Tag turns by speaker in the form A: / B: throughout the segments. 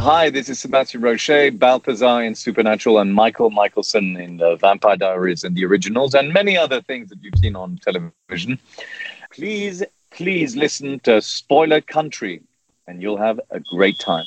A: Hi, this is Sebastian Roche, Balthazar in Supernatural, and Mikael Mikaelson in the Vampire Diaries and the originals, and many other things that you've seen on television. Please, please listen to Spoiler Country, and you'll have a great time.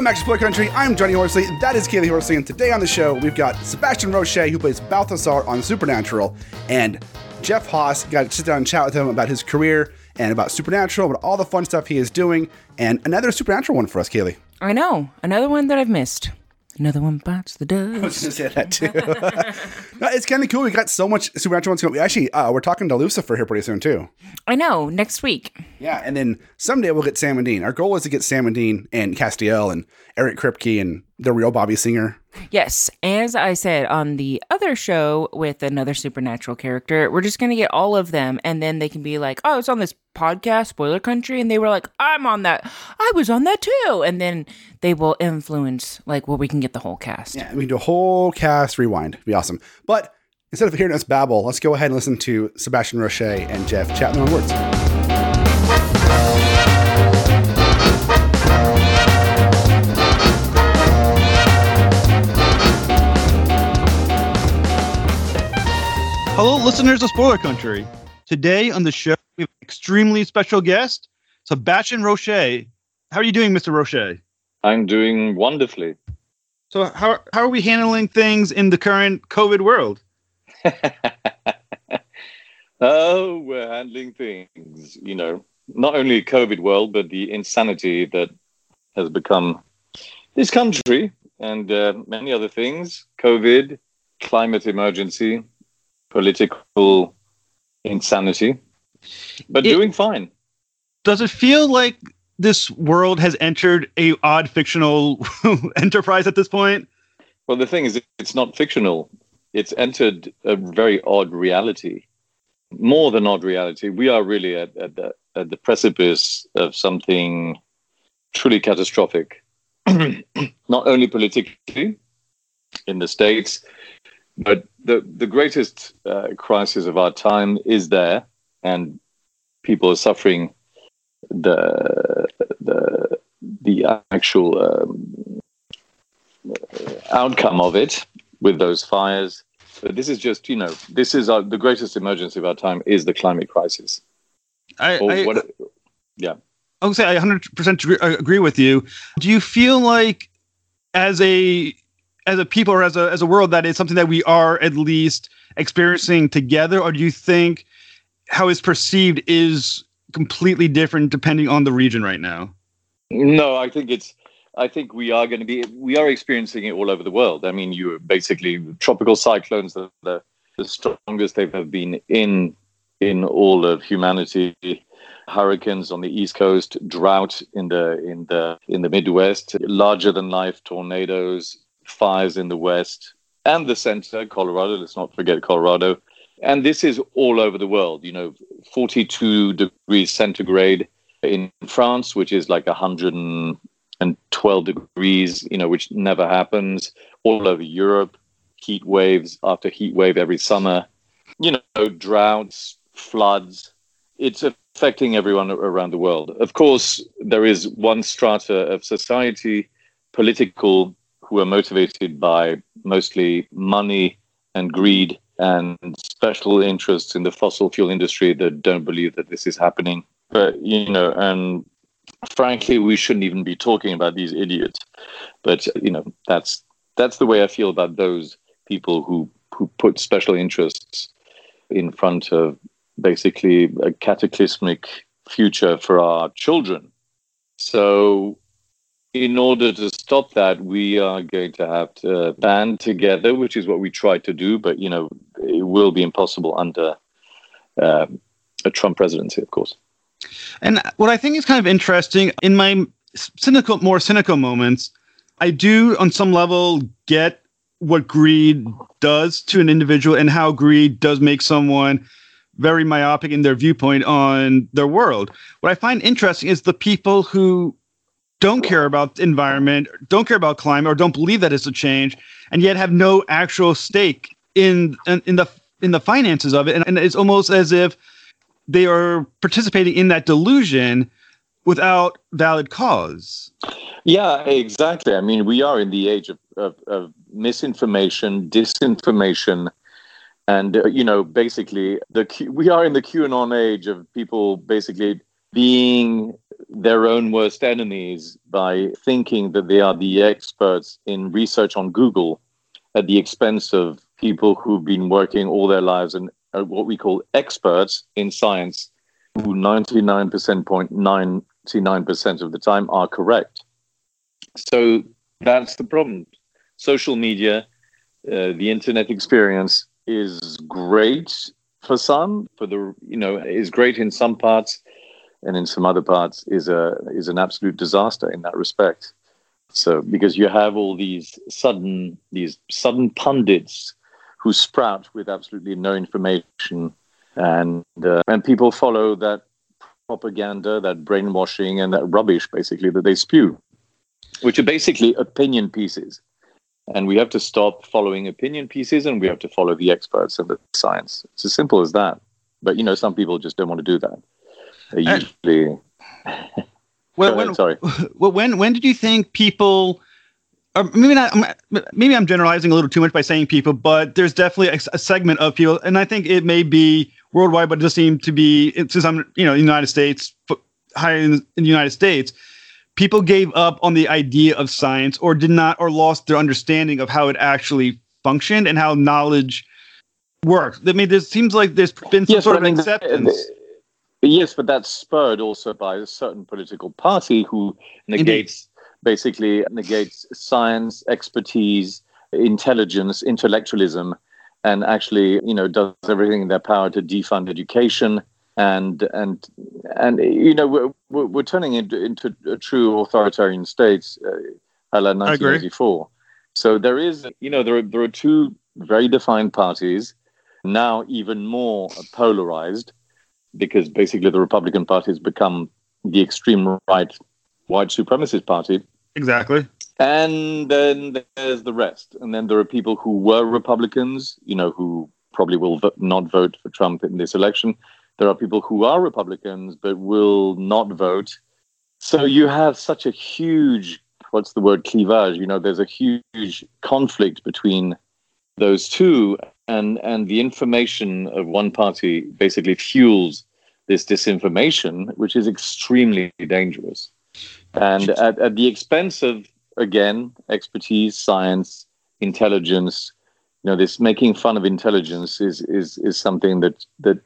B: Welcome back to Spoiler Country. I'm Johnny Horsley. That is Kaylee Horsley. And today on the show, we've got Sebastian Roche, who plays Balthazar on Supernatural, and Jeff Haas. Got to sit down and chat with him about his career and about Supernatural, about all the fun stuff he is doing, and another Supernatural one for us, Kaylee.
C: I know. Another one that I've missed. Another one bites the dust.
B: I was going to say that too. No, it's kind of cool. We got so much Supernatural ones. We actually, uh, we're talking to Lucifer here pretty soon too.
C: I know. Next week.
B: Yeah, and then someday we'll get Sam and Dean. Our goal is to get Sam and Dean and Castiel and Eric Kripke and the real Bobby Singer.
C: Yes. As I said on the other show with another supernatural character, we're just going to get all of them and then they can be like, oh, it's on this podcast, Spoiler Country. And they were like, I'm on that. I was on that too. And then they will influence like where we can get the whole cast.
B: Yeah, we can do a whole cast rewind. It'd be awesome. But instead of hearing us babble, let's go ahead and listen to Sebastian Roche and Jeff Chapman on words.
D: Hello, listeners of Spoiler Country. Today on the show, we have an extremely special guest, Sebastian Roche. How are you doing, Mr. Roche?
A: I'm doing wonderfully.
D: So, how, how are we handling things in the current COVID world?
A: oh, we're handling things, you know, not only COVID world, but the insanity that has become this country and uh, many other things COVID, climate emergency, political insanity, but
D: It-
A: doing fine.
D: Does it feel like this world has entered a odd fictional enterprise at this point?
A: Well, the thing is, it's not fictional. It's entered a very odd reality, more than odd reality. We are really at, at, the, at the precipice of something truly catastrophic, not only politically in the States, but the, the greatest uh, crisis of our time is there, and people are suffering the, the, the actual um, outcome of it with those fires. But this is just, you know, this is our, the greatest emergency of our time is the climate crisis.
D: I, I,
A: what, yeah.
D: I would say I 100% agree, I agree with you. Do you feel like as a as a people or as a as a world that is something that we are at least experiencing together or do you think how it's perceived is completely different depending on the region right now?
A: No, I think it's. I think we are going to be. We are experiencing it all over the world. I mean, you're basically tropical cyclones that are the strongest they've ever been in in all of humanity. Hurricanes on the east coast, drought in the in the in the Midwest, larger than life tornadoes, fires in the west and the center, Colorado. Let's not forget Colorado. And this is all over the world. You know, 42 degrees centigrade in France, which is like 112 degrees, you know, which never happens. All over Europe, heat waves after heat wave every summer. You know, droughts, floods. It's affecting everyone around the world. Of course, there is one strata of society, political, who are motivated by mostly money and greed and special interests in the fossil fuel industry that don't believe that this is happening. But, you know, and frankly, we shouldn't even be talking about these idiots. But, you know, that's that's the way I feel about those people who, who put special interests in front of basically a cataclysmic future for our children. So in order to stop that, we are going to have to band together, which is what we try to do. But you know, it will be impossible under uh, a Trump presidency, of course.
D: And what I think is kind of interesting in my cynical, more cynical moments, I do, on some level, get what greed does to an individual and how greed does make someone very myopic in their viewpoint on their world. What I find interesting is the people who don't care about the environment, don't care about climate, or don't believe that it's a change, and yet have no actual stake in in, in the in the finances of it. And, and it's almost as if they are participating in that delusion without valid cause.
A: Yeah, exactly. I mean, we are in the age of, of, of misinformation, disinformation, and uh, you know, basically, the we are in the QAnon age of people basically being their own worst enemies by thinking that they are the experts in research on Google at the expense of people who've been working all their lives and are what we call experts in science, who 99.99% of the time are correct. So that's the problem. Social media, uh, the internet experience is great for some, for the you know, is great in some parts and in some other parts is a is an absolute disaster in that respect. So because you have all these sudden these sudden pundits who sprout with absolutely no information, and uh, and people follow that propaganda, that brainwashing, and that rubbish basically that they spew, which are basically opinion pieces. And we have to stop following opinion pieces, and we have to follow the experts and the science. It's as simple as that. But you know, some people just don't want to do that usually.
D: well, when, sorry. Well, when when did you think people? Or maybe not. Maybe I'm generalizing a little too much by saying people, but there's definitely a, a segment of people, and I think it may be worldwide, but it does seem to be since I'm you know the United States higher in, in the United States. People gave up on the idea of science, or did not, or lost their understanding of how it actually functioned and how knowledge works. I mean, there seems like there's been some yes, sort of acceptance.
A: Yes, but that's spurred also by a certain political party who negates, Indeed. basically negates science, expertise, intelligence, intellectualism, and actually, you know, does everything in their power to defund education. And and and you know we're we're, we're turning into into a true authoritarian state, uh, a la 1984. So there is, you know, there are, there are two very defined parties now, even more polarized because basically the Republican Party has become the extreme right white supremacist party.
D: Exactly.
A: And then there's the rest. And then there are people who were Republicans, you know, who probably will vo- not vote for Trump in this election. There are people who are Republicans but will not vote. So you have such a huge, what's the word, cleavage? You know, there's a huge conflict between those two and and the information of one party basically fuels this disinformation, which is extremely dangerous, and at, at the expense of again expertise, science, intelligence. You know, this making fun of intelligence is is is something that that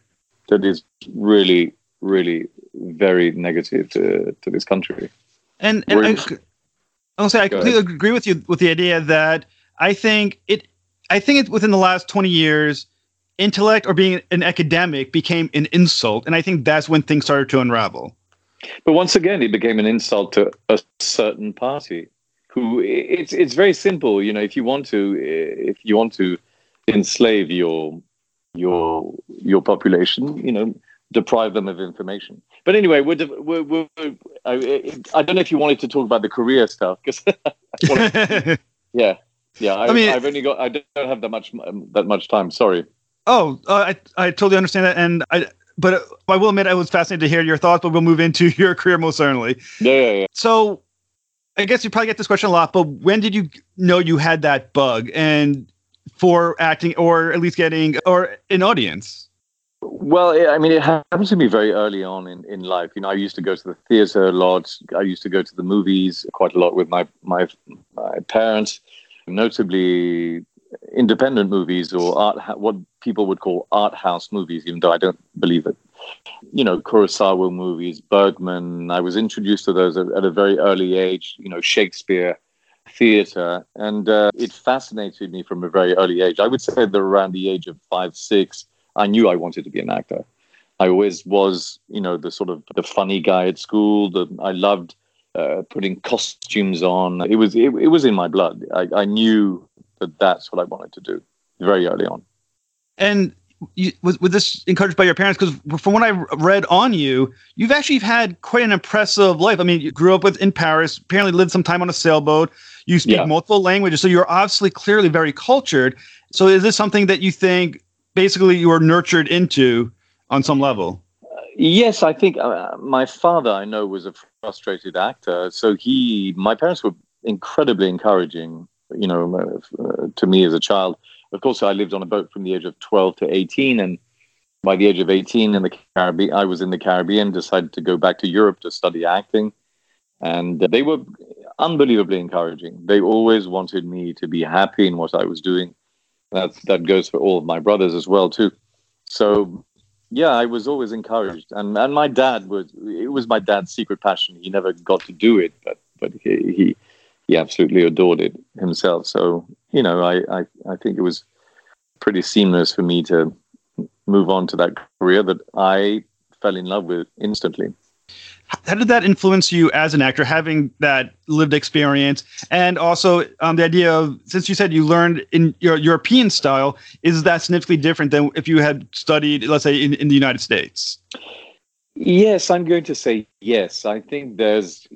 A: that is really really very negative to to this country.
D: And, and I, I'll say I completely ahead. agree with you with the idea that I think it I think it's within the last 20 years, intellect or being an academic became an insult. And I think that's when things started to unravel.
A: But once again, it became an insult to a certain party who it's it's very simple. You know, if you want to if you want to enslave your your your population, you know, deprive them of information. But anyway, we're, we're, we're I, I, don't know if you wanted to talk about the Korea stuff because yeah, yeah, I, I mean, I've only got. I don't have that much um, that much time. Sorry.
D: Oh, uh, I I totally understand that, and I. But I will admit, I was fascinated to hear your thoughts. But we'll move into your career most certainly.
A: Yeah, yeah, yeah.
D: So, I guess you probably get this question a lot, but when did you know you had that bug and for acting or at least getting or an audience?
A: Well, I mean, it happened to me very early on in, in life. You know, I used to go to the theater a lot. I used to go to the movies quite a lot with my my, my parents, notably independent movies or art, what people would call art house movies, even though I don't believe it. You know, Kurosawa movies, Bergman. I was introduced to those at, a very early age. You know, Shakespeare, theater, and uh, it fascinated me from a very early age. I would say that around the age of five, six, I knew I wanted to be an actor. I always was, you know, the sort of the funny guy at school. The I loved uh, putting costumes on. It was it, it was in my blood. I, I knew that that's what I wanted to do very early on.
D: And you, was, was this encouraged by your parents? Because from what I read on you, you've actually had quite an impressive life. I mean, you grew up with in Paris, apparently lived some time on a sailboat. You speak yeah. multiple languages, so you're obviously clearly very cultured. So is this something that you think basically you were nurtured into on some level?
A: Uh, yes, I think uh, my father, I know, was a frustrated actor. So he, my parents were incredibly encouraging you know, uh, to me as a child. Of course, I lived on a boat from the age of 12 to 18, and by the age of 18 in the Caribbean, I was in the Caribbean, decided to go back to Europe to study acting. And they were unbelievably encouraging. They always wanted me to be happy in what I was doing. That, that goes for all of my brothers as well, too. So, yeah, I was always encouraged. And, and my dad was, it was my dad's secret passion. He never got to do it, but, but he, he he absolutely adored it himself. So you know, I, I I think it was pretty seamless for me to move on to that career that I fell in love with instantly.
D: How did that influence you as an actor, having that lived experience, and also um, the idea of since you said you learned in your European style, is that significantly different than if you had studied, let's say, in, in the United States?
A: Yes, I'm going to say yes. I think there's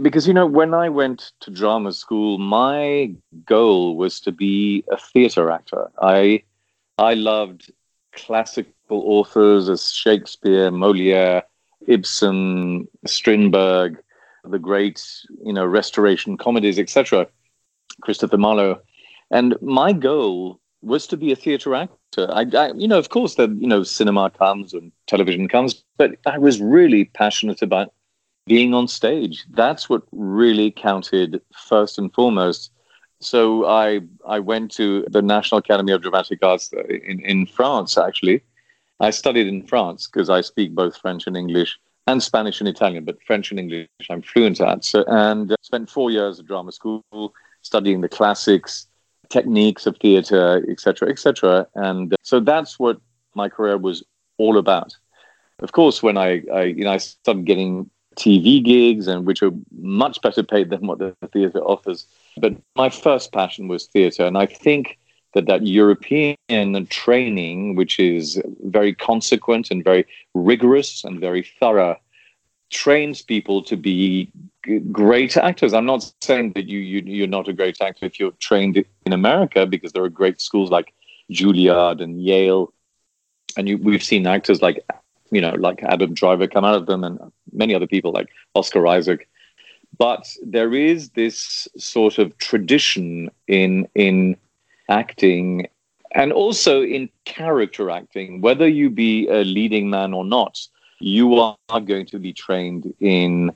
A: because you know when I went to drama school, my goal was to be a theater actor. I I loved classical authors as Shakespeare, Moliere, Ibsen, Strindberg, the great you know restoration comedies, etc. Christopher Marlowe, and my goal was to be a theater actor. I, I, you know, of course, that you know, cinema comes and television comes, but I was really passionate about being on stage. That's what really counted first and foremost. So I I went to the National Academy of Dramatic Arts in, in France. Actually, I studied in France because I speak both French and English and Spanish and Italian, but French and English I'm fluent at. So and uh, spent four years at drama school studying the classics techniques of theater, etc., etc. And uh, so that's what my career was all about. Of course, when I, I, you know, I started getting TV gigs, and which are much better paid than what the theater offers. But my first passion was theater, and I think that that European training, which is very consequent and very rigorous and very thorough, trains people to be great actors. I'm not saying that you, you you're not a great actor if you're trained in America because there are great schools like Juilliard and Yale, and you, we've seen actors like you know like Adam Driver come out of them, and many other people like Oscar Isaac. But there is this sort of tradition in in acting and also in character acting, whether you be a leading man or not, you are going to be trained in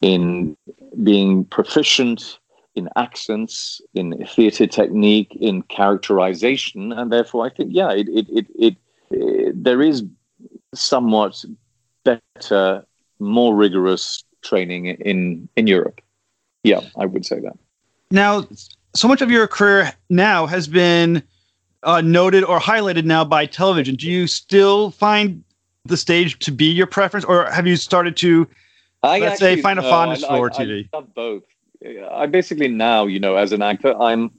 A: in being proficient in accents, in theatre technique, in characterization, and therefore I think yeah, it it it, it, it there is somewhat better, more rigorous training in in Europe. Yeah, I would say that.
D: Now, so much of your career now has been uh, noted or highlighted now by television. Do you still find the stage to be your preference, or have you started to I let's actually, say find a fondness for TV?
A: I love both. I basically now, you know, as an actor, I'm,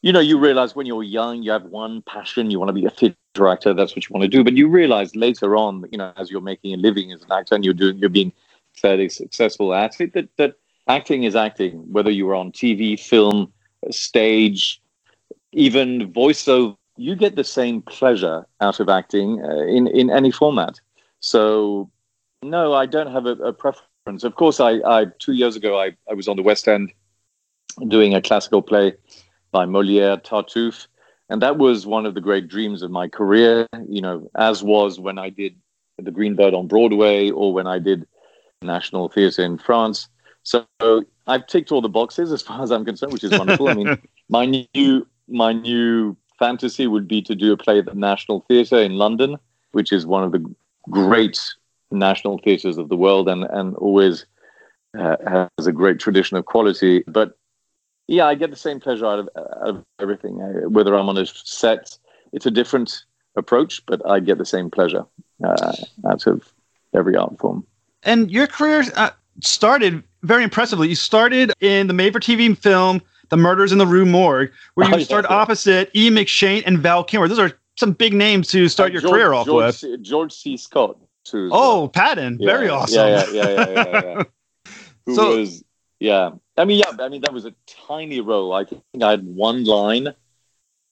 A: you know, you realize when you're young, you have one passion, you want to be a theater actor, that's what you want to do. But you realize later on, you know, as you're making a living as an actor and you're doing, you're being fairly successful at it, that that acting is acting, whether you are on TV, film, stage, even voiceover you get the same pleasure out of acting uh, in in any format. So, no, I don't have a, a, preference. Of course, I, I two years ago I, I was on the West End doing a classical play by Moliere, Tartuffe, and that was one of the great dreams of my career. You know, as was when I did the Green Bird on Broadway or when I did National Theatre in France. So I've ticked all the boxes as far as I'm concerned, which is wonderful. I mean, my new my new fantasy would be to do a play at the National Theatre in London, which is one of the great national theatres of the world and and always uh, has a great tradition of quality. But yeah, I get the same pleasure out of, out of everything. I, whether I'm on a set, it's a different approach, but I get the same pleasure uh, out of every art form.
D: And your career uh, started very impressively. You started in the made-for-TV film "The Murders in the Rue Morgue," where you oh, started yeah. opposite Ian McShane and Val Kilmer. Those are some big names to start your
A: George,
D: career off
A: George,
D: with.
A: C, George C. Scott, too.
D: Oh, Patton, yeah, very awesome.
A: Yeah, yeah, yeah, yeah. yeah, yeah. Who so, was? Yeah, I mean, yeah, I mean that was a tiny role. I think I had one line,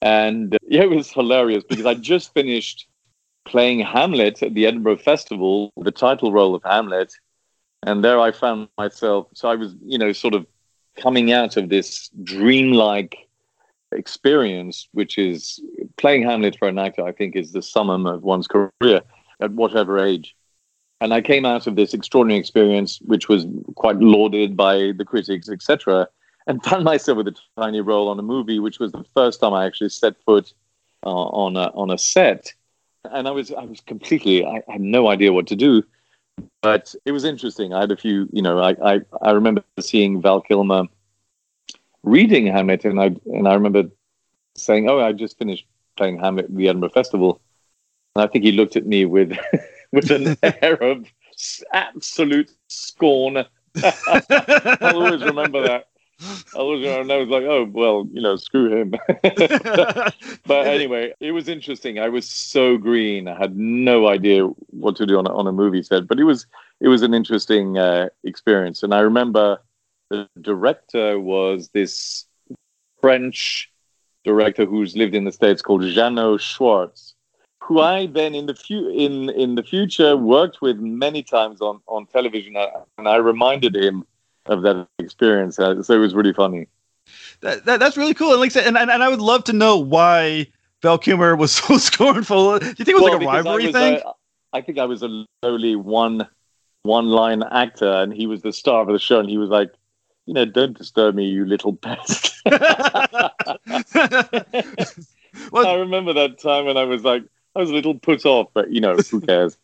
A: and uh, yeah, it was hilarious because I just finished playing Hamlet at the Edinburgh Festival, the title role of Hamlet, and there I found myself. So I was, you know, sort of coming out of this dreamlike experience, which is playing Hamlet for an actor. I think is the summum of one's career at whatever age. And I came out of this extraordinary experience, which was quite lauded by the critics, etc., and found myself with a tiny role on a movie, which was the first time I actually set foot uh, on a, on a set. And I was I was completely I, I had no idea what to do, but it was interesting. I had a few, you know, I I, I remember seeing Val Kilmer reading Hamlet, and I and I remember saying, "Oh, I just finished playing Hamlet at the Edinburgh Festival," and I think he looked at me with with an air of absolute scorn. I'll always remember that. I was, and I was like, oh well, you know, screw him. but anyway, it was interesting. I was so green. I had no idea what to do on a, on a movie set, but it was it was an interesting uh, experience. And I remember the director was this French director who's lived in the states called Jeannot Szwarc, who I then in the fu- in in the future worked with many times on on television, uh, and I reminded him of that experience. Uh, so it was really funny.
D: That, that, that's really cool. And like I said, and, and, and I would love to know why Val Kilmer was so scornful. Do you think it was well, like a rivalry was, thing?
A: Uh, I think I was a lowly one one line actor, and he was the star of the show, and he was like, you know, don't disturb me, you little pest. well, I remember that time when I was like, I was a little put off, but you know, who cares?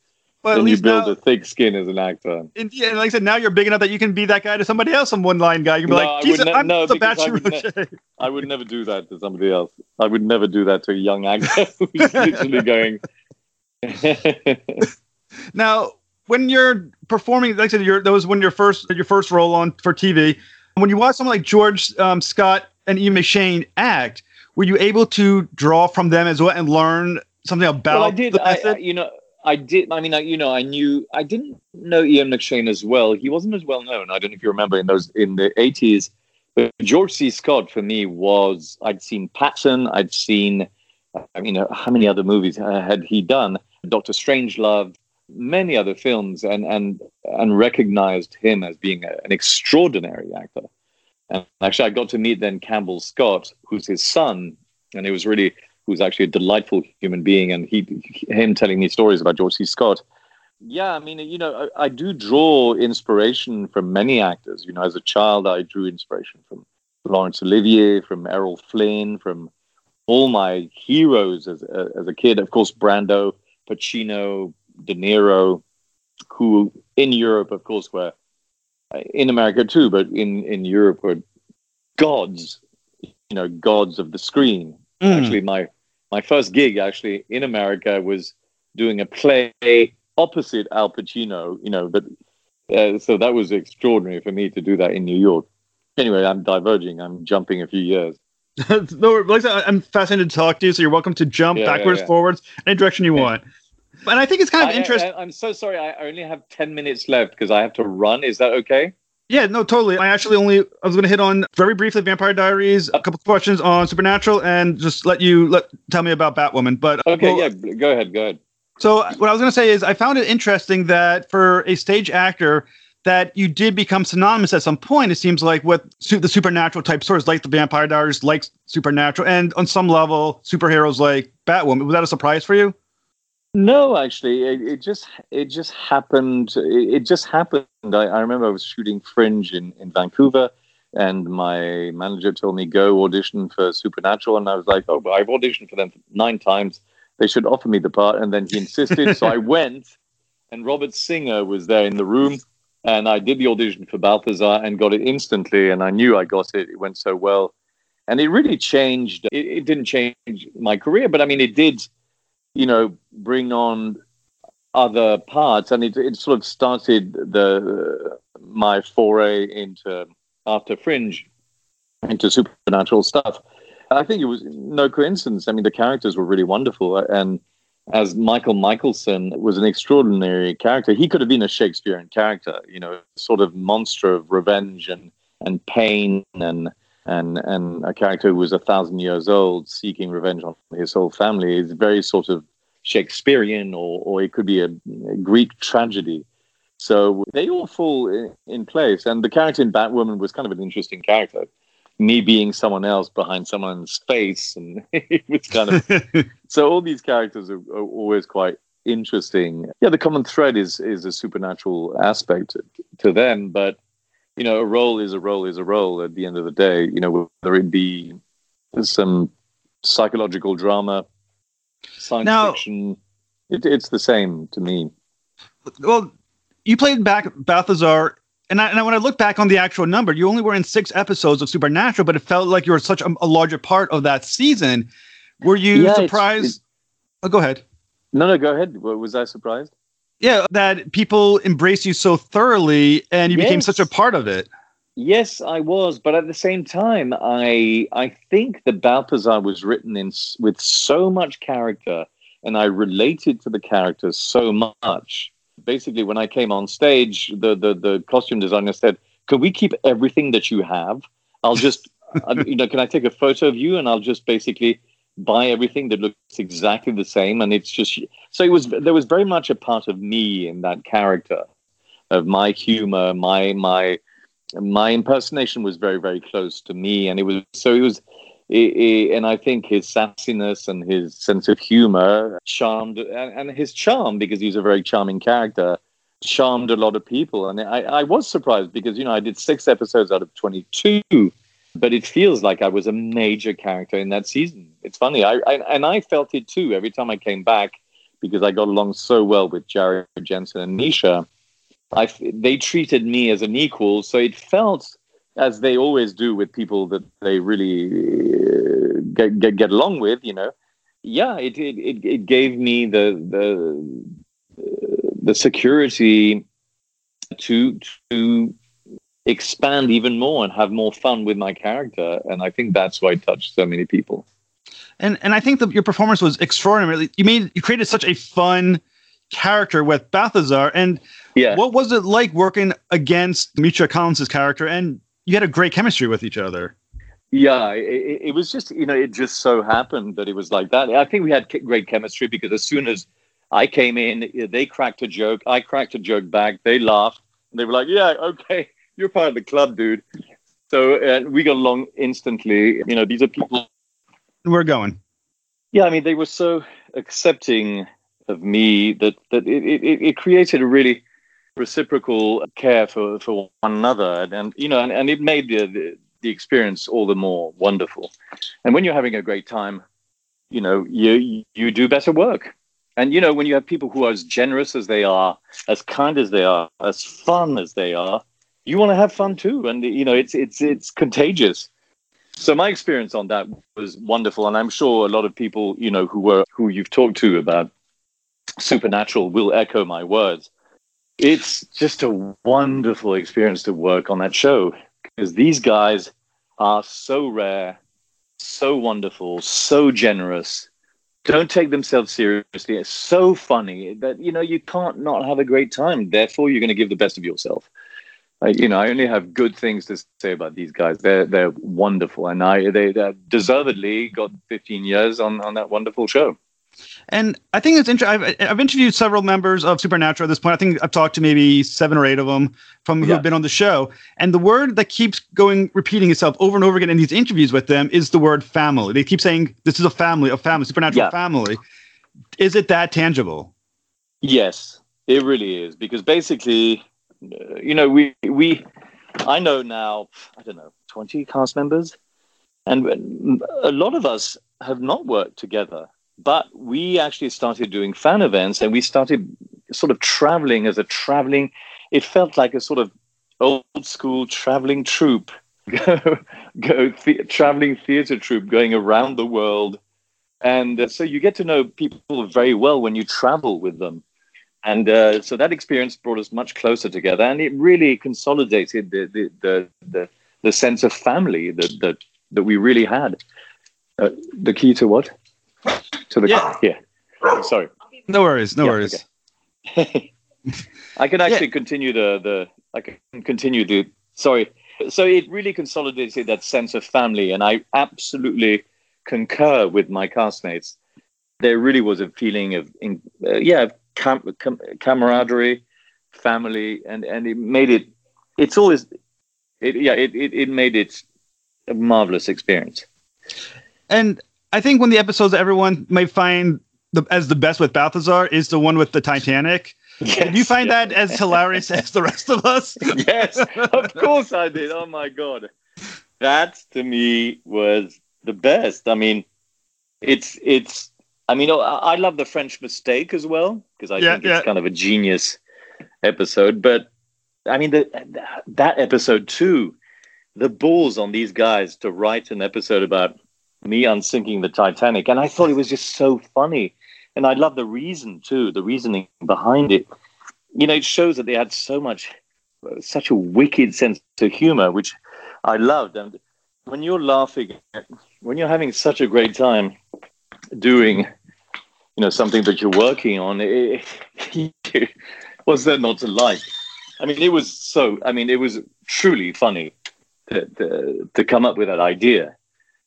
A: But then you build now, a thick skin as an actor.
D: And, yeah, and like I said, now you're big enough that you can be that guy to somebody else, some one line guy. You can be no, like, Jesus, ne- I'm no, Sebastian
A: I would, ne- I would never do that to somebody else. I would never do that to a young actor who's literally going.
D: now, when you're performing, like I said, you're, that was when your first your first role on for TV. When you watch someone like George um, Scott and Ian McShane act, were you able to draw from them as well and learn something about?
A: Well, I did. I, I, you know, I did. I mean, I, you know, I knew. I didn't know Ian McShane as well. He wasn't as well known. I don't know if you remember in those in the eighties. But George C. Scott for me was. I'd seen Patton. I'd seen. I mean, uh, how many other movies uh, had he done? Doctor Strangelove, many other films, and and and recognized him as being an extraordinary actor. And actually, I got to meet then Campbell Scott, who's his son, and it was really who's actually a delightful human being, and he him telling me stories about George C. Scott. Yeah, I mean, you know, I, I do draw inspiration from many actors. You know, as a child, I drew inspiration from Laurence Olivier, from Errol Flynn, from all my heroes as a, as a kid. Of course, Brando, Pacino, De Niro, who in Europe, of course, were uh, in America too, but in in Europe were gods. You know, gods of the screen. Mm. Actually, my my first gig actually in America was doing a play opposite Al Pacino, you know, but uh, so that was extraordinary for me to do that in New York. Anyway, I'm diverging. I'm jumping a few years.
D: no, like I'm fascinated to talk to you, so you're welcome to jump yeah, backwards, yeah, yeah. forwards, any direction you want. And I think it's kind of interesting.
A: I'm so sorry. I only have 10 minutes left because I have to run. Is that okay?
D: Yeah, no, totally. I actually only I was going to hit on very briefly Vampire Diaries, a couple questions on Supernatural, and just let you let tell me about Batwoman. But
A: okay, well, yeah, go ahead, go ahead.
D: So what I was going to say is I found it interesting that for a stage actor, that you did become synonymous at some point. It seems like with su- the supernatural type stories, like the Vampire Diaries, like supernatural, and on some level, superheroes like Batwoman. Was that a surprise for you?
A: No, actually, it, it just it just happened. It, it just happened. I, I, remember I was shooting Fringe in, in Vancouver, and my manager told me go audition for Supernatural, and I was like, oh, I've auditioned for them nine times. They should offer me the part, and then he insisted, so I went, and Robert Singer was there in the room, and I did the audition for Balthazar and got it instantly, and I knew I got it. It went so well, and it really changed. It, it didn't change my career, but I mean, it did you know, bring on other parts, and it, it sort of started the my foray into after Fringe into supernatural stuff. I think it was no coincidence. I mean, the characters were really wonderful, and as Mikael Mikaelson was an extraordinary character. He could have been a Shakespearean character, you know, sort of monster of revenge and and pain and and and a character who was a thousand years old seeking revenge on his whole family is very sort of Shakespearean or or it could be a, a Greek tragedy. So they all fall in, in, place. And the character in Batwoman was kind of an interesting character. Me being someone else behind someone's face, and it was kind of so. All these characters are, are always quite interesting. Yeah, the common thread is is a supernatural aspect to, to them, but you know, a role is a role is a role at the end of the day, you know, whether it be some psychological drama, science now, fiction, it, it's the same to me.
D: Well, you played back Balthazar, and, I, and when I look back on the actual number, you only were in six episodes of Supernatural, but it felt like you were such a, a larger part of that season. Were you yeah, surprised? It's, it's, oh, go ahead.
A: No, no, go ahead. Was I surprised?
D: Yeah, that people embrace you so thoroughly and you yes. became such a part of it.
A: Yes, I was, but at the same time, I I think the Balthazar was written in with so much character, and I related to the characters so much. Basically, when I came on stage, the the, the costume designer said, "Can we keep everything that you have? I'll just, uh, you know, can I take a photo of you and I'll just basically buy everything that looks exactly the same and it's just so it was there was very much a part of me in that character of my humor my my my impersonation was very very close to me and it was so it was it, it, and I think his sassiness and his sense of humor charmed and, and, his charm because he's a very charming character charmed a lot of people and I, I was surprised because you know I did six episodes out of 22 but it feels like I was a major character in that season. It's funny, I, I and I felt it too every time I came back because I got along so well with Jared Jensen and Misha. I they treated me as an equal, so it felt as they always do with people that they really uh, get, get get along with. You know, yeah, it it it, gave me the the the security to to expand even more and have more fun with my character. And I think that's why it touched so many people.
D: And and I think that your performance was extraordinary. You made you created such a fun character with Balthazar. And yeah. what was it like working against Misha Collins's character? And you had a great chemistry with each other.
A: Yeah, it, it, was just you know it just so happened that it was like that. I think we had great chemistry because as soon as I came in, they cracked a joke, I cracked a joke back, they laughed, and they were like, "Yeah, okay." you're part of the club, dude. So uh, we got along instantly. You know, these are people.
D: We're going.
A: Yeah, I mean, they were so accepting of me that that it, it, it created a really reciprocal care for, for one another, and, you know, and, and it made the, the the experience all the more wonderful. And when you're having a great time, you know, you you do better work. And you know, when you have people who are as generous as they are, as kind as they are, as fun as they are, you want to have fun too, and you know it's it's it's contagious. So my experience on that was wonderful, and I'm sure a lot of people you know who were who you've talked to about supernatural will echo my words. It's just a wonderful experience to work on that show because these guys are so rare, so wonderful, so generous. Don't take themselves seriously. It's so funny that you know you can't not have a great time. Therefore, you're going to give the best of yourself. I, you know, I only have good things to say about these guys. They're they're wonderful, and I they deservedly got 15 years on on that wonderful show.
D: And I think it's interesting. I've, I've interviewed several members of Supernatural at this point. I think I've talked to maybe seven or eight of them from who
A: Yeah.
D: have been on the show. And the word that keeps going, repeating itself over and over again in these interviews with them is the word family. They keep saying, This is a family, a family, Supernatural
A: Yeah.
D: family. Is it that tangible?
A: Yes, it really is because basically, you know, we we I know now I don't know twenty cast members, and a lot of us have not worked together, but we actually started doing fan events and we started sort of traveling as a traveling. It felt like a sort of old school traveling troupe, go go the, traveling theater troupe going around the world. And uh, so you get to know people very well when you travel with them. And uh, so that experience brought us much closer together, and it really consolidated the the the the, the sense of family that that that we really had. Uh, the key to what? To the
D: Yeah.
A: Sorry,
D: No worries, no
A: Yeah,
D: worries.
A: I can actually continue the the I can continue the sorry. So it really consolidated that sense of family, and I absolutely concur with my castmates. There really was a feeling of in, uh, yeah cam- cam- camaraderie, family, and and it made it. It's always it yeah it it, it made it a marvelous experience.
D: And I think one of the episodes everyone might find the, as the best with Balthazar is the one with the Titanic. Did you find that as hilarious as the rest of us?
A: yes, of course I did. Oh my god, that to me was the best. I mean, it's it's. I mean, oh, I I love the French Mistake as well because I
D: Yeah,
A: think
D: yeah.
A: it's kind of a genius episode. But I mean, the, that episode too, the balls on these guys to write an episode about me unsinking the Titanic, and I thought it was just so funny, and I love the reason too, the reasoning behind it. You know, it shows that they had so much such a wicked sense of humor, which I loved. And when you're laughing, when you're having such a great time doing, you know, something that you're working on, it, what's there not to like? I mean, it was so. I mean, it was truly funny to to, to come up with that idea.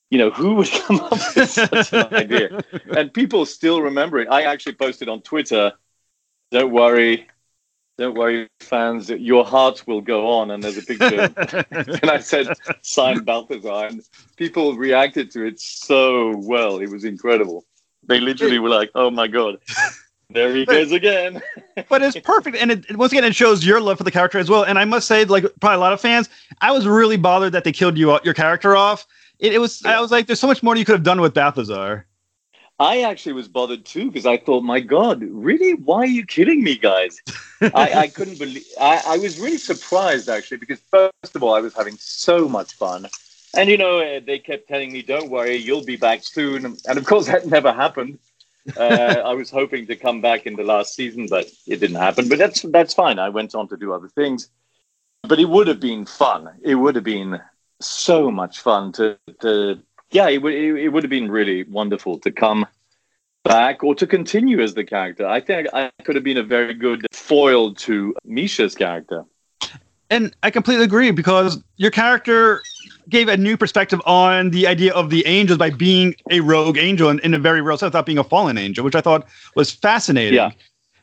A: You know, who would come up with such an idea? And people still remember it. I actually posted on Twitter. Don't worry, don't worry, fans. Your heart will go on. And there's a picture, and I said, "Sign Balthazar," and people reacted to it so well. It was incredible. They literally were like, "Oh my god, there he goes again."
D: but it's perfect, and it, once again, it shows your love for the character as well. And I must say, like probably a lot of fans, I was really bothered that they killed you your character off. It, it was I was like, there's so much more you could have done with Balthazar.
A: I actually was bothered too because I thought, my God, really? Why are you killing me, guys? I, I couldn't believe. I, I was really surprised actually because first of all, I was having so much fun, and you know, uh, they kept telling me, "Don't worry, you'll be back soon," and of course, that never happened. uh, I was hoping to come back in the last season, but it didn't happen. But that's that's fine. I went on to do other things. But it would have been fun. It would have been so much fun to to yeah. It would it, would have been really wonderful to come back or to continue as the character. I think I could have been a very good foil to Misha's character.
D: And I completely agree because your character gave a new perspective on the idea of the angels by being a rogue angel in, in a very real sense, not being a fallen angel, which I thought was fascinating.
A: Yeah.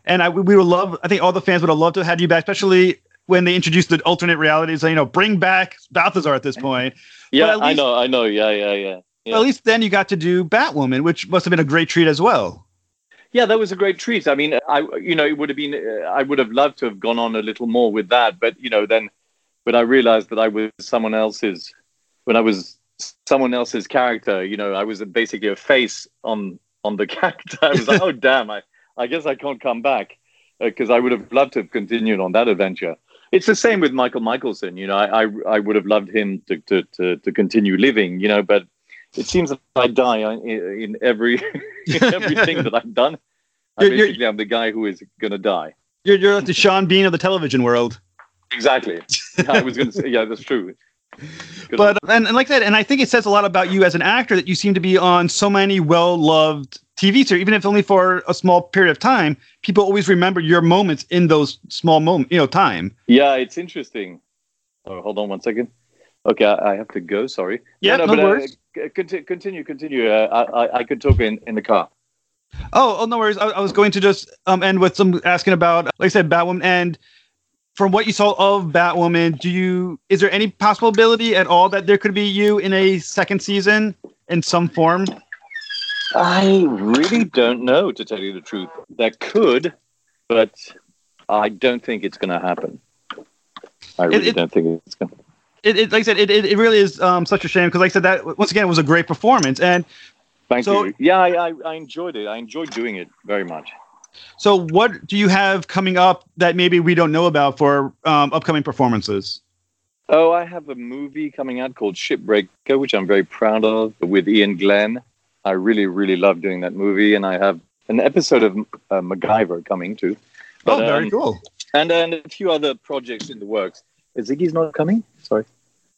D: And I, we would love, I think all the fans would have loved to have had you back, especially when they introduced the alternate realities, you know, bring back Balthazar at this point.
A: Yeah,
D: at
A: I know, I know. Yeah, yeah, yeah. Yeah.
D: at least then you got to do Batwoman, which must have been a great treat as well.
A: Yeah, that was a great treat. I mean, I you know, it would have been uh, I would have loved to have gone on a little more with that, but you know, then when I realized that I was someone else's when I was someone else's character, you know, I was basically a face on on the character. I was like, oh damn, I I guess I can't come back because I would have loved to have continued on that adventure. It's the same with Mikael Mikaelson. You know, I I, I would have loved him to, to to to continue living. You know, but it seems that I die in, in every in everything that I've done. I
D: You're-
A: basically am the guy who is going to die.
D: You're, you're like the Sean Bean of the television world.
A: Exactly. I was going to say, yeah, that's true. Good
D: But and, and like that, and I think it says a lot about you as an actor that you seem to be on so many well-loved TV series, even if only for a small period of time. People always remember your moments in those small moments, you know, time.
A: Yeah, it's interesting. Oh, hold on one second. Okay, I, have to go. Sorry.
D: Yeah, no
A: but,
D: worries.
A: Uh, c- conti- continue, continue. Uh, I, I, I could talk in, in the car.
D: Oh, oh, no worries. I, I was going to just um end with some asking about, like I said, Batwoman. And from what you saw of Batwoman, do you is there any possibility at all that there could be you in a second season in some form?
A: I really don't know, to tell you the truth. That could, but I don't think it's going to happen. I really
D: it-
A: don't think it's going to.
D: It, it like I said, it, it, it really is um such a shame because like I said that once again it was a great performance. And
A: Thank
D: So-
A: you. Yeah, I, I, I enjoyed it. I enjoyed doing it very much.
D: so, what do you have coming up that maybe we don't know about for um, upcoming performances?
A: Oh, I have a movie coming out called Shipbreaker, which I'm very proud of, with Iain Glen. I really, really love doing that movie, and I have an episode of uh, MacGyver coming too.
D: oh, very
A: um,
D: cool.
A: And and a few other projects in the works. Is Ziggy's not coming? Sorry.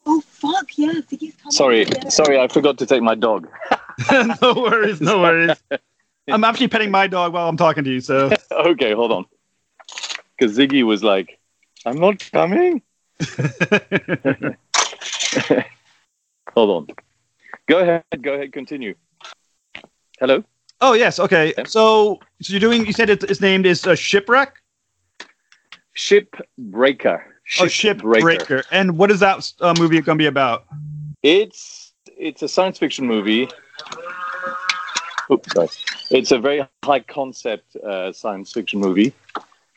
E: Oh fuck yeah, Ziggy's coming.
A: Sorry,
E: Yeah.
A: sorry, I forgot to take my dog.
D: no worries, no worries. I'm actually petting my dog while I'm talking to you. So
A: okay, hold on. Because Ziggy was like, "I'm not coming." hold on. Go ahead. Go ahead. Continue. Hello.
D: Oh yes, okay. So, so you're doing. You said it, it's named is a shipwreck.
A: Shipbreaker.
D: Oh, shipbreaker. And what is that uh, movie going to be about?
A: It's it's a science fiction movie. Oops, sorry. It's a very high concept uh, science fiction movie,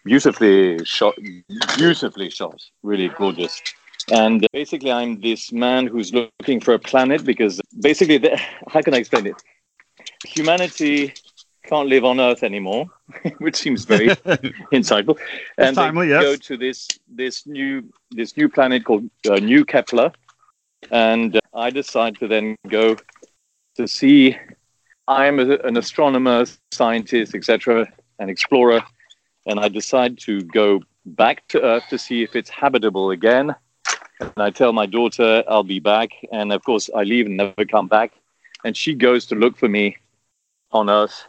A: beautifully shot, beautifully shot, really gorgeous. And basically, I'm this man who's looking for a planet because basically, the, how can I explain it? Humanity can't live on Earth anymore, which seems very insightful. And they
D: timely, yes.
A: go to this this new this new planet called uh, New Kepler, and uh, I decide to then go to see. I'm a, an astronomer, scientist, etc., an explorer, and I decide to go back to Earth to see if it's habitable again. And I tell my daughter I'll be back, and of course I leave and never come back. And she goes to look for me on Earth,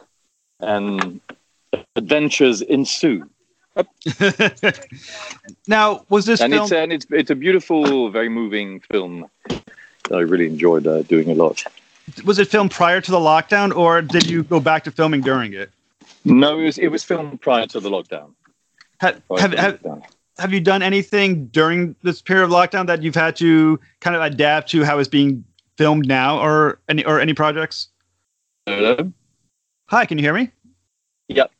A: and adventures ensue.
D: now, was this
A: and
D: film?
A: it's and it's it's a beautiful, very moving film. that I really enjoyed uh, doing a lot.
D: was it filmed prior to the lockdown, or did you go back to filming during it?
A: No, it was it was filmed prior to the lockdown.
D: Ha- have, have,
A: lockdown.
D: have you done anything during this period of lockdown that you've had to kind of adapt to how it's being filmed now, or any or any projects?
A: Hello?
D: Hi, can you hear me?
A: Yep.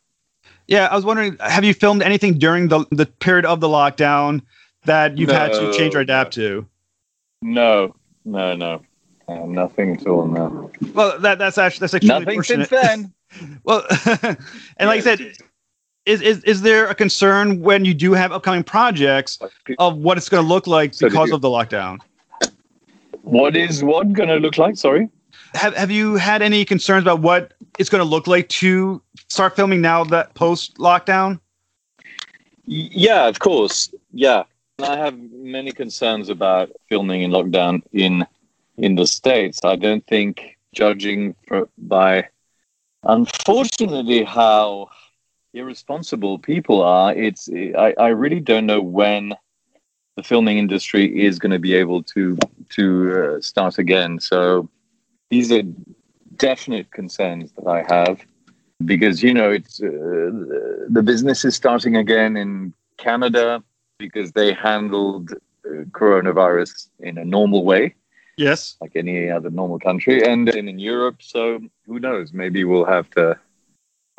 D: Yeah, I was wondering, have you filmed anything during the the period of the lockdown that you've had to change or adapt to?
A: No, no, no, uh, nothing at all. No,
D: Well, that that's actually that's extremely
A: nothing since then.
D: Well, and like I said, is, is is there a concern when you do have upcoming projects of what it's going to look like
A: So
D: because
A: you-
D: of the lockdown?
A: What is what going to look like? Sorry.
D: Have Have you had any concerns about what it's going to look like to start filming now that post lockdown?
A: Yeah, of course. Yeah, I have many concerns about filming in lockdown in in the states. I don't think, judging for, by unfortunately how irresponsible people are, it's I, I really don't know when the filming industry is going to be able to to uh, start again. So these are definite concerns that I have because you know it's uh, the- business is starting again in Canada because they handled uh, coronavirus in a normal way.
D: Yes.
A: like any other normal country and then in Europe. So who knows? Maybe we'll have to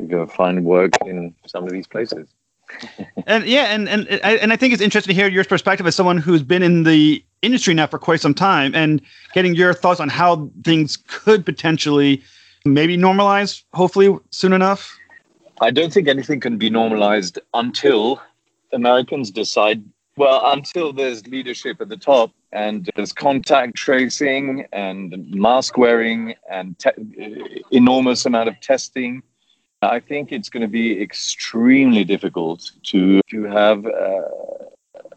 A: go find work in some of these places.
D: And yeah, and and and I think it's interesting to hear your perspective as someone who's been in the industry now for quite some time, and getting your thoughts on how things could potentially maybe normalize, hopefully soon enough.
A: I don't think anything can be normalized until Americans decide. Well, until there's leadership at the top and there's contact tracing and mask wearing and te- enormous amount of testing. I think it's going to be extremely difficult to to have uh,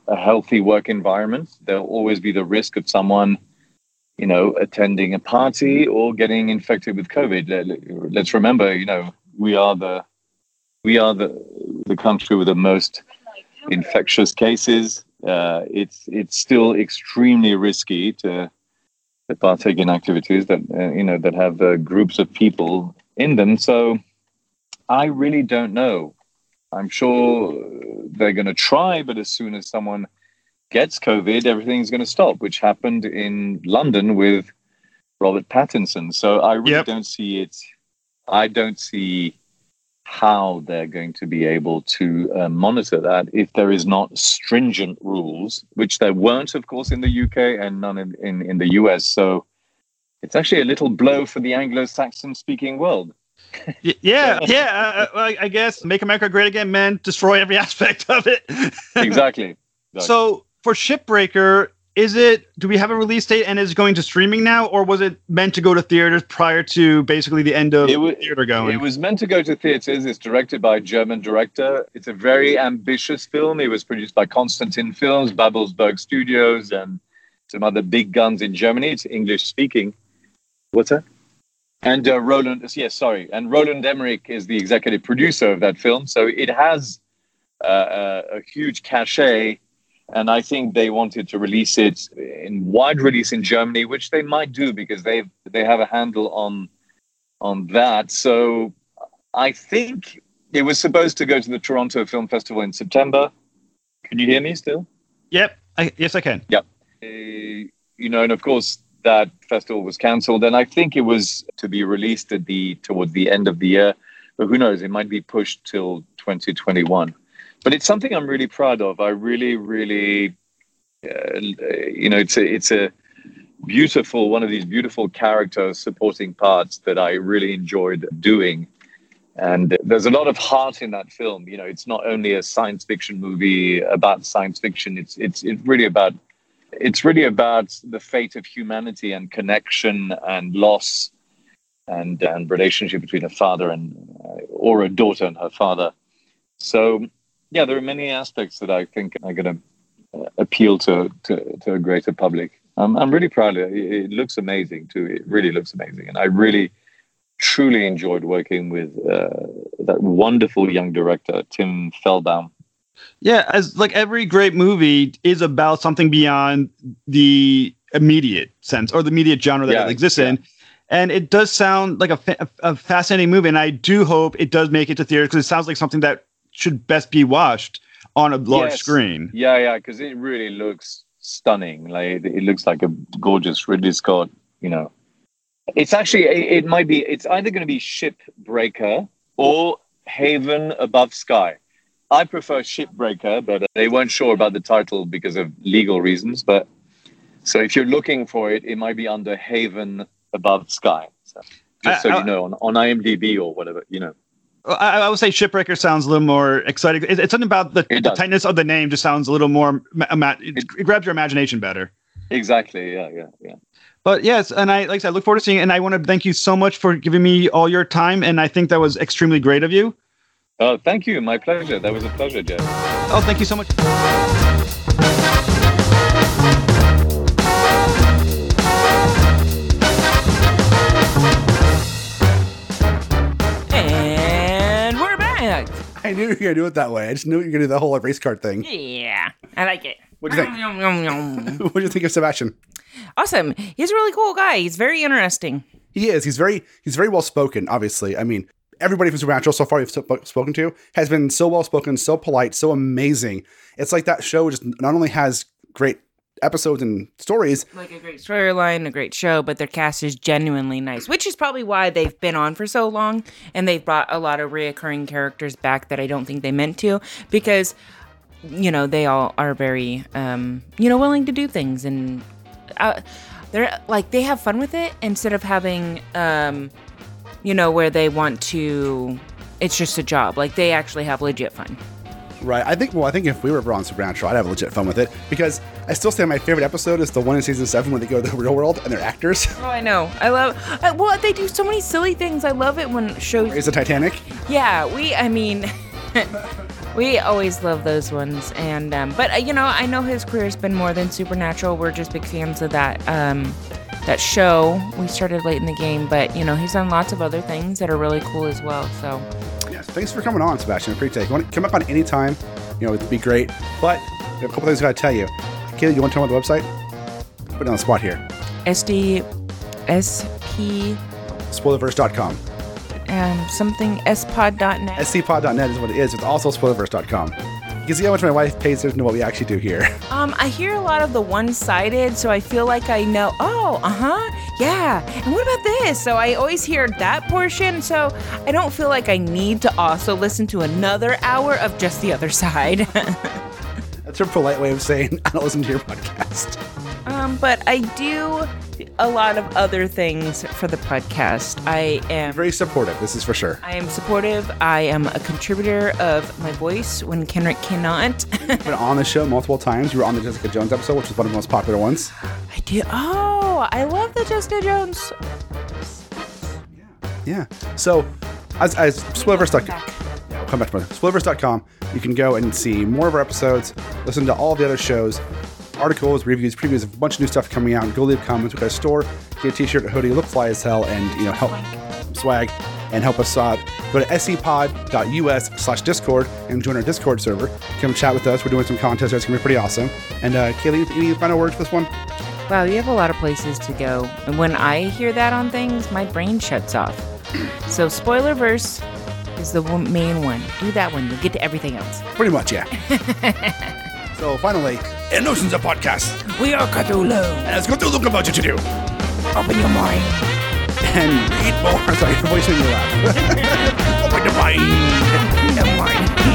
A: a healthy work environment. There'll always be the risk of someone, you know, attending a party or getting infected with COVID. Let- Let's remember, you know, we are the we are the the country with the most infectious cases. Uh, it's it's still extremely risky to to partake in activities that uh, you know that have uh, groups of people in them. So I really don't know. I'm sure they're going to try, but as soon as someone gets COVID, everything's going to stop, which happened in London with Robert Pattinson. So I really
D: Yep.
A: don't see it. I don't see how they're going to be able to uh, monitor that if there is not stringent rules, which there weren't, of course, in the UK and none in, in, in the US. So it's actually a little blow for the Anglo-Saxon speaking world.
D: Y- yeah, yeah. Uh, I, I guess make America great again meant destroy every aspect of it.
A: Exactly.
D: So for Shipbreaker, is it? Do we have a release date and is it going to streaming now, or was it meant to go to theaters prior to basically the end of
A: It wa-
D: theater going?
A: It was meant to go to theaters. It's directed by a German director. It's a very ambitious film. It was produced by Constantin Films, Babelsberg Studios, and some other big guns in Germany. It's English speaking. What's that? And uh, Roland, yes, sorry. And Roland Emmerich is the executive producer of that film. So it has uh, a, a huge cachet. And I think they wanted to release it in wide release in Germany, which they might do because they they have a handle on on that. So I think it was supposed to go to the Toronto Film Festival in September. Can you hear me still?
D: Yep. I, yes, I can.
A: Uh, you know, and of course that festival was cancelled, and I think it was to be released at the towards the end of the year, but who knows? It might be pushed till 2021. But it's something I'm really proud of. I really, really, uh, you know, it's a it's a beautiful one of these beautiful character supporting parts that I really enjoyed doing. And there's a lot of heart in that film. You know, it's not only a science fiction movie about science fiction. It's it's it's really about it's really about the fate of humanity and connection and loss and and relationship between a father and uh, or a daughter and her father. So yeah, there are many aspects that I think are going to appeal to, to to a greater public. Um, I'm really proud of it. It looks amazing too. It really looks amazing, and I really truly enjoyed working with uh, that wonderful young director Tim Fehlbaum.
D: Yeah, as like every great movie is about something beyond the immediate sense or the immediate genre that
A: Yeah,
D: it exists
A: yeah.
D: in. And it does sound like a, fa- a fascinating movie, and I do hope it does make it to theaters because it sounds like something that should best be watched on a large
A: Yes.
D: screen.
A: Yeah, yeah, because it really looks stunning. Like it, it looks like a gorgeous Ridley Scott. You know, it's actually it, it might be. It's either going to be Shipbreaker or Haven Above Sky. I prefer Shipbreaker, but they weren't sure about the title because of legal reasons. But so if you're looking for it, it might be under Haven Above Sky. So, just so
D: I- I-
A: you know, on, on IMDb or whatever, you know.
D: I, I would say Shipbreaker sounds a little more exciting. It, it's something about the, the tightness of the name just sounds a little more. Ma- ima- it, it grabs your imagination better.
A: Exactly. Yeah, yeah, yeah.
D: But yes, and I like I said, I look forward to seeing it. And I want to thank you so much for giving me all your time. And I think that was extremely great of you.
A: Oh, thank you. My pleasure. That was a pleasure, Jeff.
D: Oh, thank you so much.
C: And we're back.
B: I knew you were gonna do it that way. I just knew you were gonna do the whole race card thing.
C: Yeah, I like it.
B: What'd you think? What do you think of Sebastian?
C: awesome. He's a really cool guy. He's very interesting.
B: He is. He's very. He's very well spoken. Obviously, I mean, everybody from Supernatural so far you've spoken to has been so well spoken, so polite, so amazing. It's like that show just not only has great episodes and stories,
C: Like a great storyline, a great show, but their cast is genuinely nice, which is probably why they've been on for so long and they've brought a lot of reoccurring characters back that I don't think they meant to because, you know, they all are very, um, you know, willing to do things and uh, they're like, they have fun with it instead of having, um, you know, where they want to, it's just a job. Like they actually have legit fun.
B: right? I think. Well, I think if we were on Supernatural, I'd have legit fun with it because I still say my favorite episode is the one in season seven when they go to the real world and they're actors.
C: Oh, I know. I love, I, well, they do so many silly things. I love it when shows
B: Is the Titanic?
C: Yeah, we. I mean, we always love those ones, and um, but uh, you know, I know his career's been more than Supernatural. We're just big fans of that um, that show. We started late in the game, but you know, he's done lots of other things that are really cool as well. So
B: yeah, Thanks for coming on, Sebastian. I appreciate it. If you want to come up on any time, you know, it'd be great. But we have a couple things I got to tell you. Kaylee, you want to tell me about the website? Put it on the spot here.
C: SD SP
B: Spoilerverse.com.
C: um, something spod.net.
B: scpod.net is what it is. It's also spoilerverse.com. You can see how much my wife pays attention to what we actually do here.
C: Um, I hear a lot of the one-sided, so I feel like I know. Oh, uh huh, yeah. And what about this? So I always hear that portion, so I don't feel like I need to also listen to another hour of just the other side.
B: That's her polite way of saying I don't listen to your podcast.
C: Um, but I do a lot of other things for the podcast. I am
B: Very supportive, this is for sure.
C: I am supportive. I am a contributor of my voice when Kenric cannot.
B: Been on the show multiple times. You were on the Jessica Jones episode, which was one of the most popular ones.
C: I do. Oh, I love the Jessica Jones.
B: Yeah. So, as, as spoilerverse.com, yeah, come back to spoilerverse.com, you can go and see more of our episodes, listen to all the other shows, articles, reviews, previews, a bunch of new stuff coming out. Go leave comments. We've got a store, get a t-shirt, a hoodie, look fly as hell, and you know help swag and help us out. Go to scpod.us slash discord and join our Discord server. Come chat with us. We're doing some contests. It's gonna be pretty awesome. And uh, Kaylee, any final words for this one?
C: Wow, you have a lot of places to go. And when I hear that on things, my brain shuts off. So, Spoilerverse is the main one. Do that one. You'll get to everything else.
B: Pretty much, yeah. so finally, in Oceans of Podcast.
C: We are Cthulhu.
B: And it's got to look about you to do.
C: Open your mind.
B: And read more. I'm sorry, your voice made me laugh. Open your mind.
C: The mind.